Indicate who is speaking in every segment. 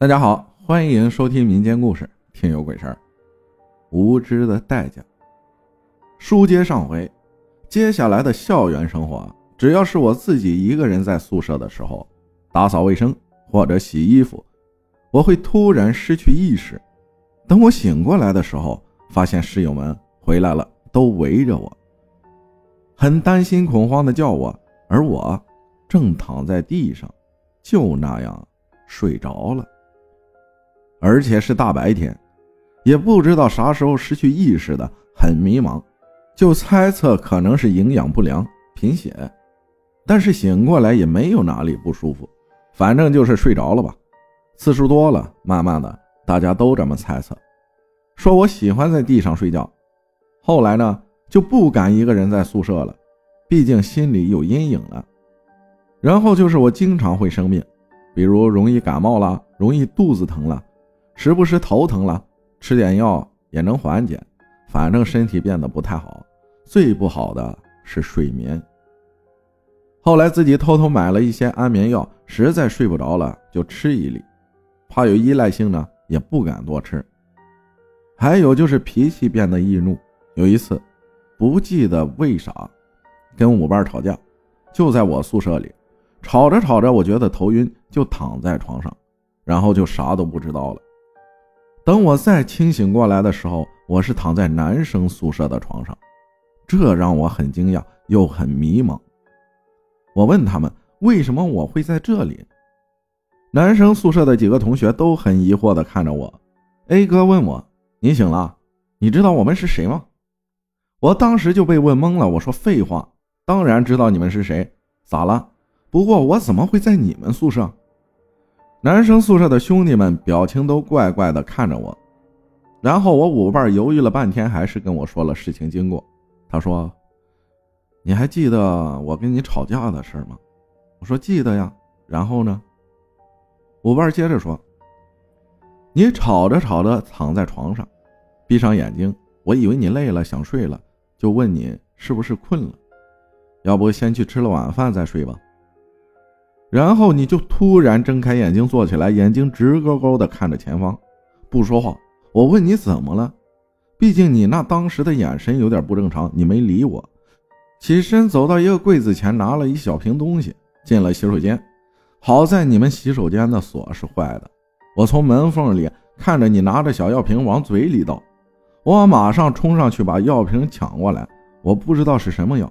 Speaker 1: 大家好，欢迎收听民间故事《听有鬼事儿》。无知的代价。书接上回，接下来的校园生活，只要是我自己一个人在宿舍的时候，打扫卫生或者洗衣服，我会突然失去意识。等我醒过来的时候，发现室友们回来了，都围着我，很担心、恐慌的叫我，而我正躺在地上，就那样睡着了。而且是大白天，也不知道啥时候失去意识的，很迷茫，就猜测可能是营养不良、贫血，但是醒过来也没有哪里不舒服，反正就是睡着了吧。次数多了，慢慢的，大家都这么猜测，说我喜欢在地上睡觉。后来呢，就不敢一个人在宿舍了，毕竟心里有阴影了。然后就是我经常会生病，比如容易感冒了，容易肚子疼了。时不时头疼了，吃点药也能缓解，反正身体变得不太好。最不好的是睡眠。后来自己偷偷买了一些安眠药，实在睡不着了就吃一粒，怕有依赖性呢，也不敢多吃。还有就是脾气变得易怒，有一次不记得为啥跟舞伴吵架，就在我宿舍里，吵着吵着我觉得头晕，就躺在床上，然后就啥都不知道了。等我再清醒过来的时候，我是躺在男生宿舍的床上，这让我很惊讶又很迷茫。我问他们为什么我会在这里，男生宿舍的几个同学都很疑惑地看着我。A 哥问我：“你醒了？你知道我们是谁吗？”我当时就被问懵了。我说：“废话，当然知道你们是谁。咋了？不过我怎么会在你们宿舍？”男生宿舍的兄弟们表情都怪怪的看着我，然后我舞伴犹豫了半天，还是跟我说了事情经过。他说：“你还记得我跟你吵架的事吗？”我说：“记得呀。”然后呢？舞伴接着说：“你吵着吵着躺在床上，闭上眼睛，我以为你累了想睡了，就问你是不是困了，要不先去吃了晚饭再睡吧。”然后你就突然睁开眼睛坐起来，眼睛直勾勾的看着前方，不说话。我问你怎么了？毕竟你那当时的眼神有点不正常。你没理我，起身走到一个柜子前，拿了一小瓶东西，进了洗手间。好在你们洗手间的锁是坏的，我从门缝里看着你拿着小药瓶往嘴里倒，我马上冲上去把药瓶抢过来。我不知道是什么药，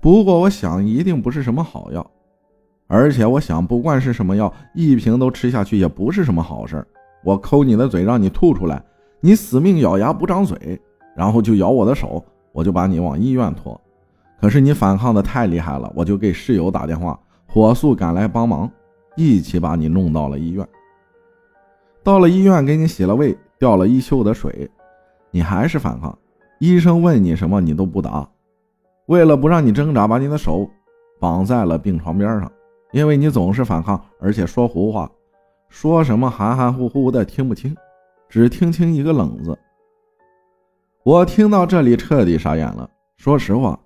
Speaker 1: 不过我想一定不是什么好药。而且我想，不管是什么药，一瓶都吃下去也不是什么好事我抠你的嘴，让你吐出来，你死命咬牙不张嘴，然后就咬我的手，我就把你往医院拖。可是你反抗的太厉害了，我就给室友打电话，火速赶来帮忙，一起把你弄到了医院。到了医院，给你洗了胃，吊了一宿的水，你还是反抗。医生问你什么，你都不答。为了不让你挣扎，把你的手绑在了病床边上。因为你总是反抗，而且说胡话，说什么含含糊糊的听不清，只听清一个冷字。我听到这里彻底傻眼了。说实话，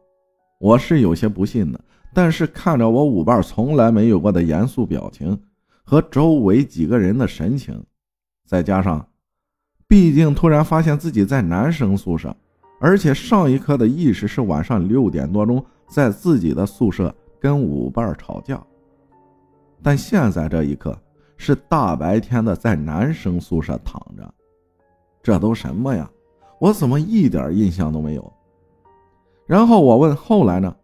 Speaker 1: 我是有些不信的。但是看着我舞伴从来没有过的严肃表情和周围几个人的神情，再加上，毕竟突然发现自己在男生宿舍，而且上一刻的意识是晚上六点多钟在自己的宿舍跟舞伴吵架。但现在这一刻是大白天的，在男生宿舍躺着，这都什么呀？我怎么一点印象都没有？然后我问后来呢？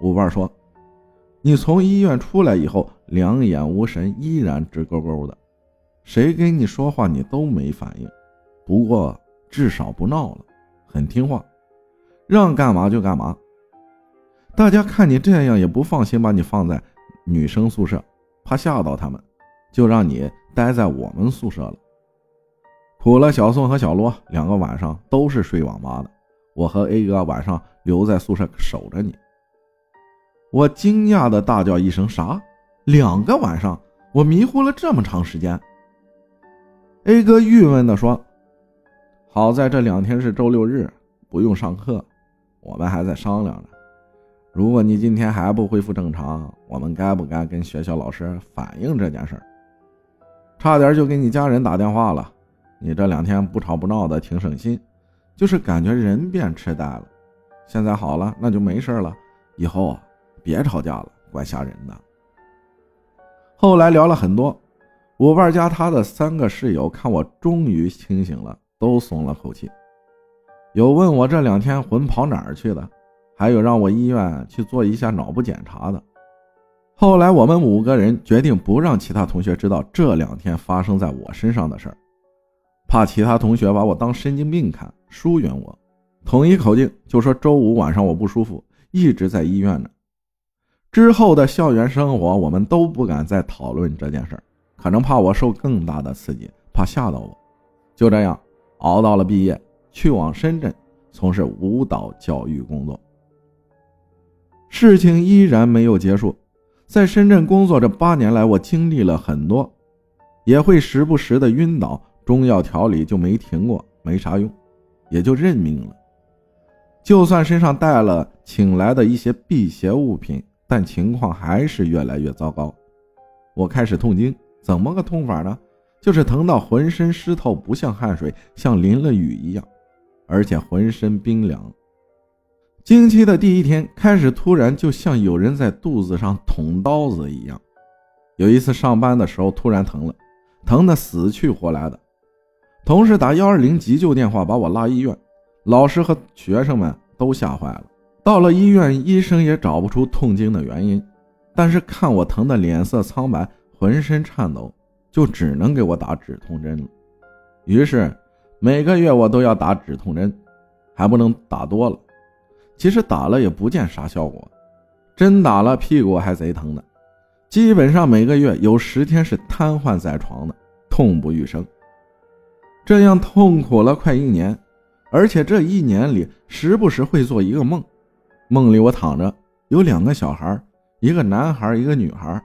Speaker 1: 舞伴说：“你从医院出来以后，两眼无神，依然直勾勾的，谁跟你说话你都没反应。不过至少不闹了，很听话，让干嘛就干嘛。大家看你这样也不放心，把你放在女生宿舍。”怕吓到他们，就让你待在我们宿舍了。苦了小宋和小罗两个晚上都是睡网吧的，我和 A 哥晚上留在宿舍守着你。我惊讶的大叫一声：“啥？两个晚上？我迷糊了这么长时间？”A 哥郁闷的说：“好在这两天是周六日，不用上课，我们还在商量着。”如果你今天还不恢复正常，我们该不该跟学校老师反映这件事儿？差点就给你家人打电话了。你这两天不吵不闹的，挺省心，就是感觉人变痴呆了。现在好了，那就没事了。以后啊，别吵架了，怪吓人的。后来聊了很多，五伴家他的三个室友看我终于清醒了，都松了口气。有问我这两天魂跑哪儿去了，还有让我医院去做一下脑部检查的。后来我们五个人决定不让其他同学知道这两天发生在我身上的事儿，怕其他同学把我当神经病看，疏远我。统一口径就说周五晚上我不舒服，一直在医院呢。之后的校园生活，我们都不敢再讨论这件事儿，可能怕我受更大的刺激，怕吓到我。就这样熬到了毕业，去往深圳从事舞蹈教育工作。事情依然没有结束。在深圳工作这八年来，我经历了很多，也会时不时的晕倒，中药调理就没停过，没啥用，也就认命了。就算身上带了请来的一些辟邪物品，但情况还是越来越糟糕。我开始痛经，怎么个痛法呢？就是疼到浑身湿透，不像汗水，像淋了雨一样，而且浑身冰凉。经期的第一天开始，突然就像有人在肚子上捅刀子一样。有一次上班的时候，突然疼了，疼得死去活来的。同事打幺二零急救电话把我拉医院，老师和学生们都吓坏了。到了医院，医生也找不出痛经的原因，但是看我疼得脸色苍白，浑身颤抖，就只能给我打止痛针了。于是每个月我都要打止痛针，还不能打多了。其实打了也不见啥效果，真打了屁股还贼疼的，基本上每个月有十天是瘫痪在床的，痛不欲生。这样痛苦了快一年，而且这一年里时不时会做一个梦，梦里我躺着，有两个小孩，一个男孩，一个女孩，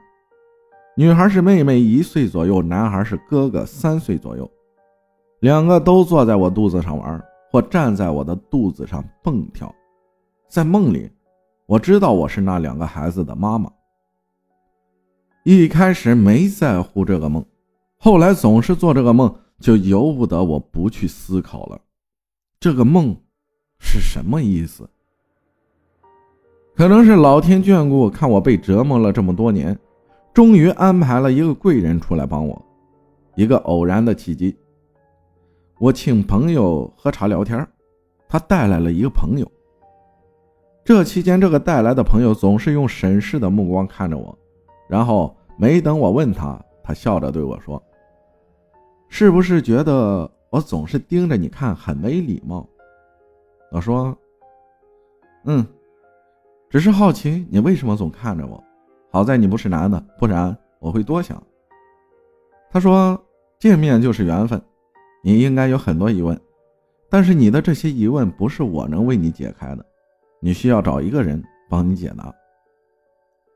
Speaker 1: 女孩是妹妹一岁左右，男孩是哥哥三岁左右，两个都坐在我肚子上玩，或站在我的肚子上蹦跳。在梦里，我知道我是那两个孩子的妈妈。一开始没在乎这个梦，后来总是做这个梦，就由不得我不去思考了。这个梦是什么意思？可能是老天眷顾，看我被折磨了这么多年，终于安排了一个贵人出来帮我。一个偶然的契机，我请朋友喝茶聊天，他带来了一个朋友。这期间，这个带来的朋友总是用审视的目光看着我，然后没等我问他，他笑着对我说：“是不是觉得我总是盯着你看很没礼貌？”我说：“嗯，只是好奇你为什么总看着我。好在你不是男的，不然我会多想。”他说：“见面就是缘分，你应该有很多疑问，但是你的这些疑问不是我能为你解开的。”你需要找一个人帮你解答。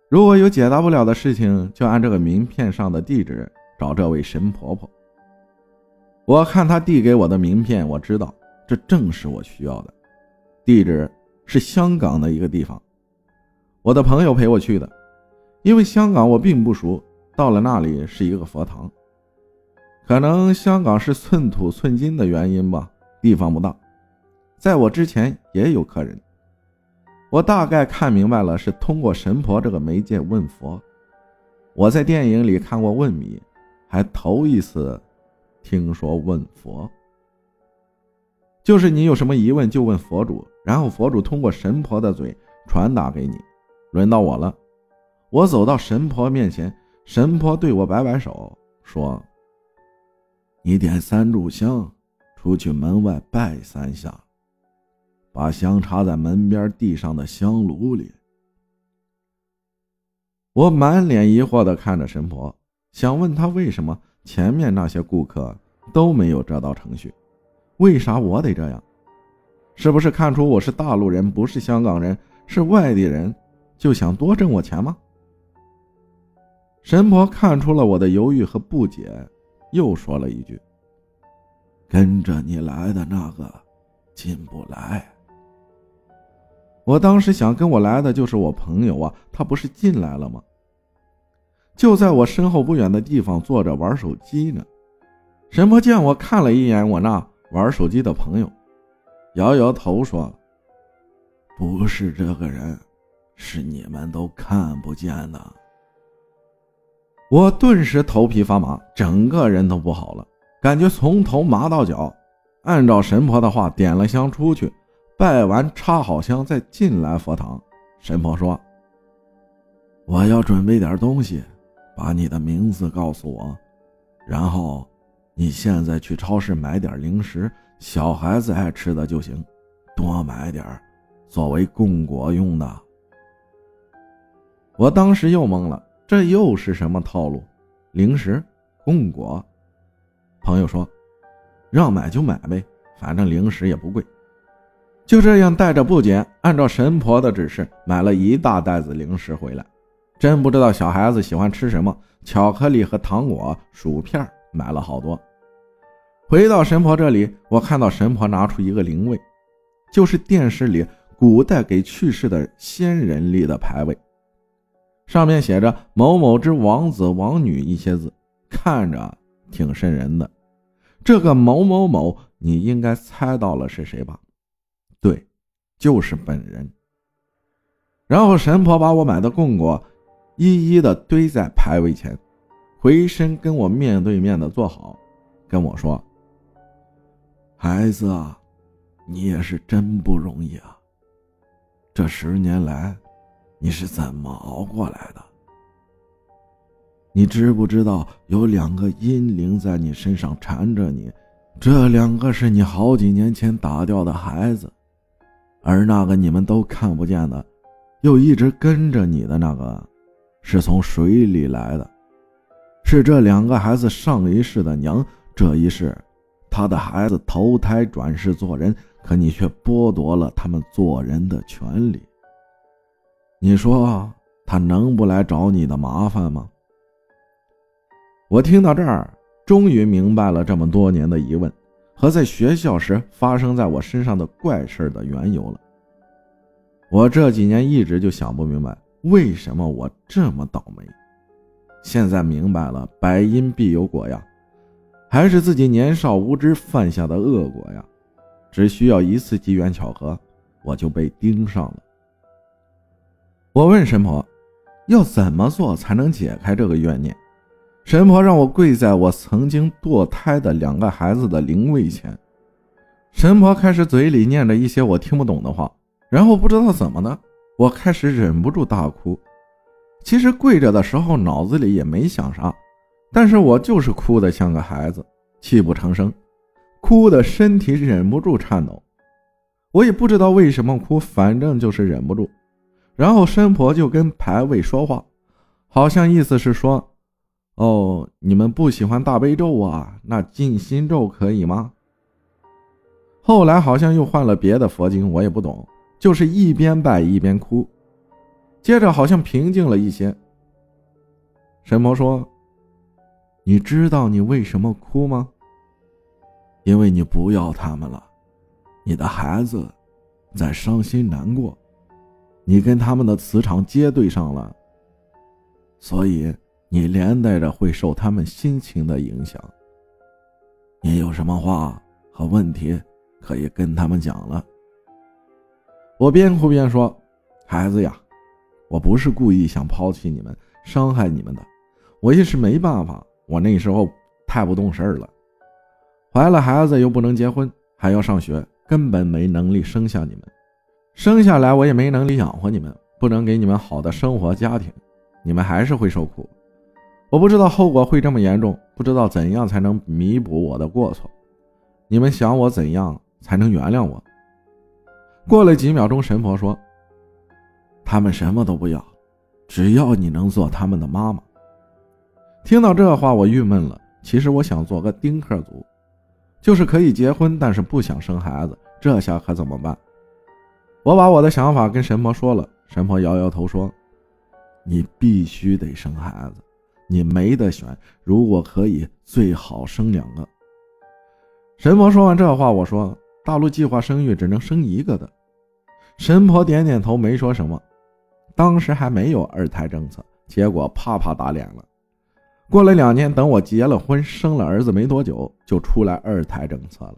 Speaker 1: 如果有解答不了的事情，就按这个名片上的地址找这位神婆婆。我看她递给我的名片，我知道这正是我需要的。地址是香港的一个地方，我的朋友陪我去的。因为香港我并不熟，到了那里是一个佛堂。可能香港是寸土寸金的原因吧，地方不大。在我之前也有客人。我大概看明白了，是通过神婆这个媒介问佛。我在电影里看过问米，还头一次听说问佛。就是你有什么疑问就问佛主，然后佛主通过神婆的嘴传达给你。轮到我了，我走到神婆面前，神婆对我摆摆手，说：“你点三炷香，出去门外拜三下。”把香插在门边地上的香炉里。我满脸疑惑的看着神婆，想问她为什么前面那些顾客都没有这道程序，为啥我得这样？是不是看出我是大陆人，不是香港人，是外地人，就想多挣我钱吗？神婆看出了我的犹豫和不解，又说了一句：“跟着你来的那个进不来。”我当时想，跟我来的就是我朋友啊，他不是进来了吗？就在我身后不远的地方坐着玩手机呢。神婆见我看了一眼我那玩手机的朋友，摇摇头说：“不是这个人，是你们都看不见的。”我顿时头皮发麻，整个人都不好了，感觉从头麻到脚。按照神婆的话，点了香出去，拜完插好香，再进来佛堂。神婆说：“我要准备点东西，把你的名字告诉我，然后你现在去超市买点零食，小孩子爱吃的就行，多买点作为供果用的。”我当时又懵了。这又是什么套路？零食、供果。朋友说：“让买就买呗，反正零食也不贵。”就这样带着布简，按照神婆的指示买了一大袋子零食回来。真不知道小孩子喜欢吃什么，巧克力和糖果、薯片买了好多。回到神婆这里，我看到神婆拿出一个灵位，就是电视里古代给去世的先人立的牌位。上面写着“某某之王子王女”一些字，看着挺瘆人的。这个某某某，你应该猜到了是谁吧？就是本人。然后神婆把我买的供果一一的堆在牌位前，回身跟我面对面的坐好，跟我说：“孩子啊，你也是真不容易啊，这十年来。”你是怎么熬过来的？你知不知道有两个阴灵在你身上缠着你？这两个是你好几年前打掉的孩子，而那个你们都看不见的，又一直跟着你的那个，是从水里来的，是这两个孩子上一世的娘，这一世，他的孩子投胎转世做人，可你却剥夺了他们做人的权利。你说他能不来找你的麻烦吗？我听到这儿，终于明白了这么多年的疑问和在学校时发生在我身上的怪事的缘由了。我这几年一直就想不明白，为什么我这么倒霉。现在明白了，百因必有果呀，还是自己年少无知犯下的恶果呀。只需要一次机缘巧合，我就被盯上了。我问神婆，要怎么做才能解开这个怨念？神婆让我跪在我曾经堕胎的两个孩子的灵位前。神婆开始嘴里念着一些我听不懂的话，然后不知道怎么的，我开始忍不住大哭。其实跪着的时候脑子里也没想啥，但是我就是哭得像个孩子，泣不成声，哭的身体忍不住颤抖。我也不知道为什么哭，反正就是忍不住。然后神婆就跟牌位说话，好像意思是说：“哦，你们不喜欢大悲咒啊？那静心咒可以吗？”后来好像又换了别的佛经，我也不懂，就是一边拜一边哭。接着好像平静了一些。神婆说：“你知道你为什么哭吗？因为你不要他们了，你的孩子在伤心难过。”你跟他们的磁场接对上了，所以你连带着会受他们心情的影响。你有什么话和问题可以跟他们讲了。我边哭边说：“孩子呀，我不是故意想抛弃你们、伤害你们的，我也是没办法。我那时候太不懂事儿了，怀了孩子又不能结婚，还要上学，根本没能力生下你们。”生下来我也没能力养活你们，不能给你们好的生活家庭，你们还是会受苦。我不知道后果会这么严重，不知道怎样才能弥补我的过错。你们想我怎样才能原谅我？过了几秒钟，神婆说：“他们什么都不要，只要你能做他们的妈妈。”听到这话，我郁闷了。其实我想做个丁克族，就是可以结婚，但是不想生孩子。这下可怎么办？我把我的想法跟神婆说了，神婆摇摇头说：“你必须得生孩子，你没得选。如果可以，最好生两个。”神婆说完这话，我说：“大陆计划生育只能生一个的。”神婆点点头，没说什么。当时还没有二胎政策，结果啪啪打脸了。过了两年，等我结了婚、生了儿子没多久，就出来二胎政策了。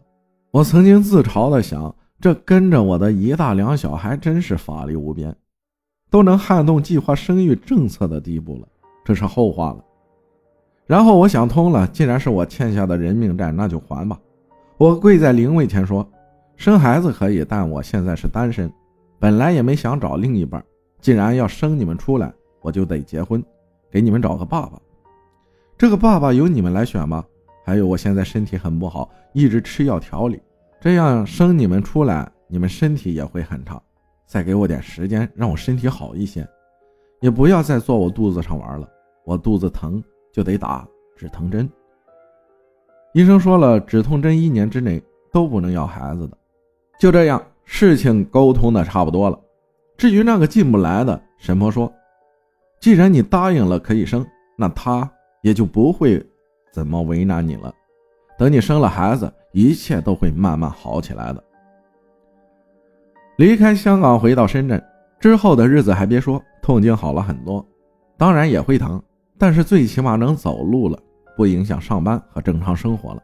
Speaker 1: 我曾经自嘲的想，这跟着我的一大两小还真是法力无边，都能撼动计划生育政策的地步了。这是后话了。然后我想通了，既然是我欠下的人命债，那就还吧。我跪在灵位前说：“生孩子可以，但我现在是单身，本来也没想找另一半。既然要生你们出来，我就得结婚，给你们找个爸爸。这个爸爸由你们来选吧。还有，我现在身体很不好，一直吃药调理，这样生你们出来，你们身体也会很差。再给我点时间，让我身体好一些，也不要再坐我肚子上玩了。我肚子疼。”就得打止疼针。医生说了，止痛针一年之内都不能要孩子的。就这样，事情沟通的差不多了。至于那个进不来的，神婆说：“既然你答应了可以生，那他也就不会怎么为难你了。等你生了孩子，一切都会慢慢好起来的。”离开香港回到深圳之后的日子，还别说，痛经好了很多，当然也会疼。但是最起码能走路了，不影响上班和正常生活了。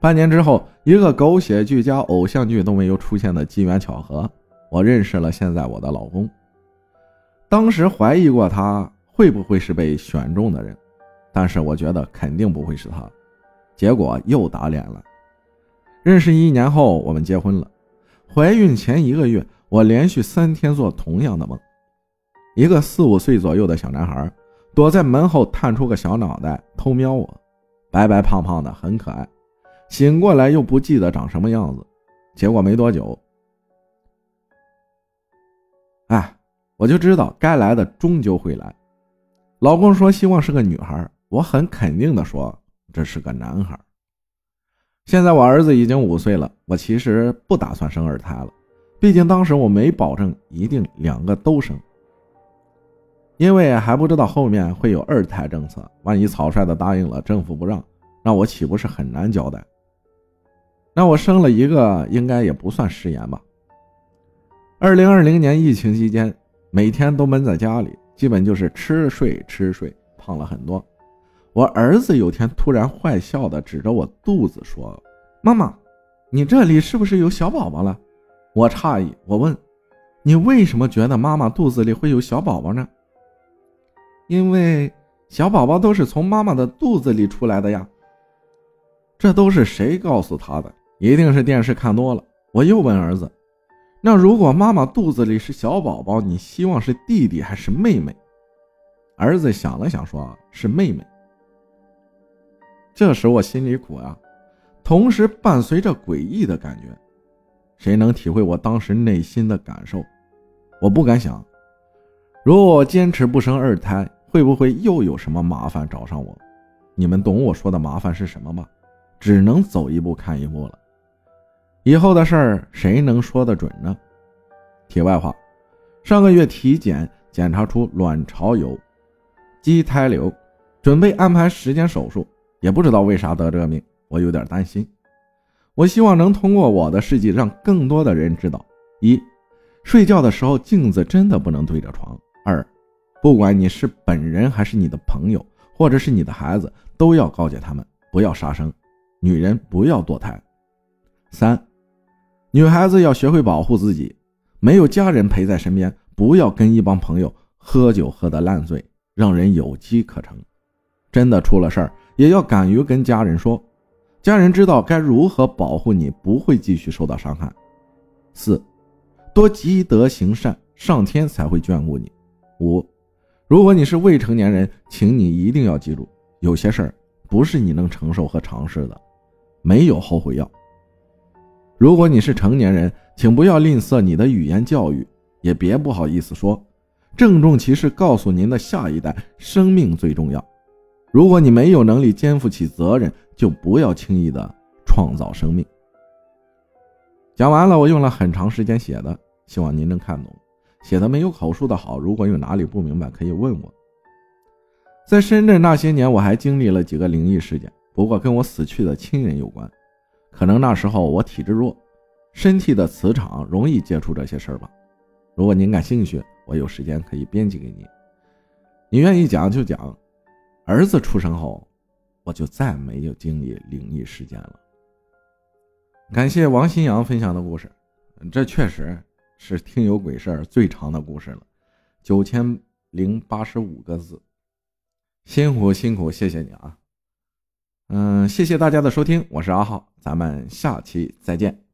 Speaker 1: 半年之后，一个狗血剧加偶像剧都没有出现的机缘巧合，我认识了现在我的老公。当时怀疑过他会不会是被选中的人，但是我觉得肯定不会是他。结果又打脸了。认识一年后，我们结婚了。怀孕前一个月，我连续三天做同样的梦，一个四五岁左右的小男孩。躲在门后探出个小脑袋偷瞄我，白白胖胖的很可爱。醒过来又不记得长什么样子，结果没多久，哎，我就知道该来的终究会来。老公说希望是个女孩，我很肯定的说这是个男孩。现在我儿子已经五岁了，我其实不打算生二胎了，毕竟当时我没保证一定两个都生。因为还不知道后面会有二胎政策，万一草率的答应了，政府不让，那我岂不是很难交代？那我生了一个，应该也不算食言吧。二零二零年疫情期间，每天都闷在家里，基本就是吃睡吃睡，胖了很多。我儿子有天突然坏笑的指着我肚子说：“妈妈，你这里是不是有小宝宝了？”我诧异，我问：“你为什么觉得妈妈肚子里会有小宝宝呢？”因为小宝宝都是从妈妈的肚子里出来的呀。这都是谁告诉他的？一定是电视看多了。我又问儿子：“那如果妈妈肚子里是小宝宝，你希望是弟弟还是妹妹？”儿子想了想，说是妹妹。这时我心里苦啊，同时伴随着诡异的感觉。谁能体会我当时内心的感受？我不敢想。如果我坚持不生二胎，会不会又有什么麻烦找上我？你们懂我说的麻烦是什么吗？只能走一步看一步了。以后的事儿谁能说得准呢？题外话，上个月体检检查出卵巢有畸胎瘤，准备安排时间手术，也不知道为啥得这个病，我有点担心。我希望能通过我的事迹让更多的人知道：一，睡觉的时候镜子真的不能对着床；二。不管你是本人还是你的朋友，或者是你的孩子，都要告诫他们不要杀生，女人不要堕胎。三，女孩子要学会保护自己，没有家人陪在身边，不要跟一帮朋友喝酒喝得烂醉，让人有机可乘。真的出了事儿，也要敢于跟家人说，家人知道该如何保护你，不会继续受到伤害。四，多积德行善，上天才会眷顾你。五。如果你是未成年人，请你一定要记住，有些事儿不是你能承受和尝试的，没有后悔药。如果你是成年人，请不要吝啬你的语言教育，也别不好意思说，郑重其事告诉您的下一代，生命最重要。如果你没有能力肩负起责任，就不要轻易的创造生命。讲完了，我用了很长时间写的，希望您能看懂。写的没有口述的好，如果有哪里不明白，可以问我。在深圳那些年，我还经历了几个灵异事件，不过跟我死去的亲人有关。可能那时候我体质弱，身体的磁场容易接触这些事儿吧。如果您感兴趣，我有时间可以编辑给您。你愿意讲就讲。儿子出生后，我就再没有经历灵异事件了。感谢王新阳分享的故事，这确实是听有鬼事儿最长的故事了，九千零八十五个字。辛苦辛苦，谢谢你啊！嗯，谢谢大家的收听，我是阿浩，咱们下期再见。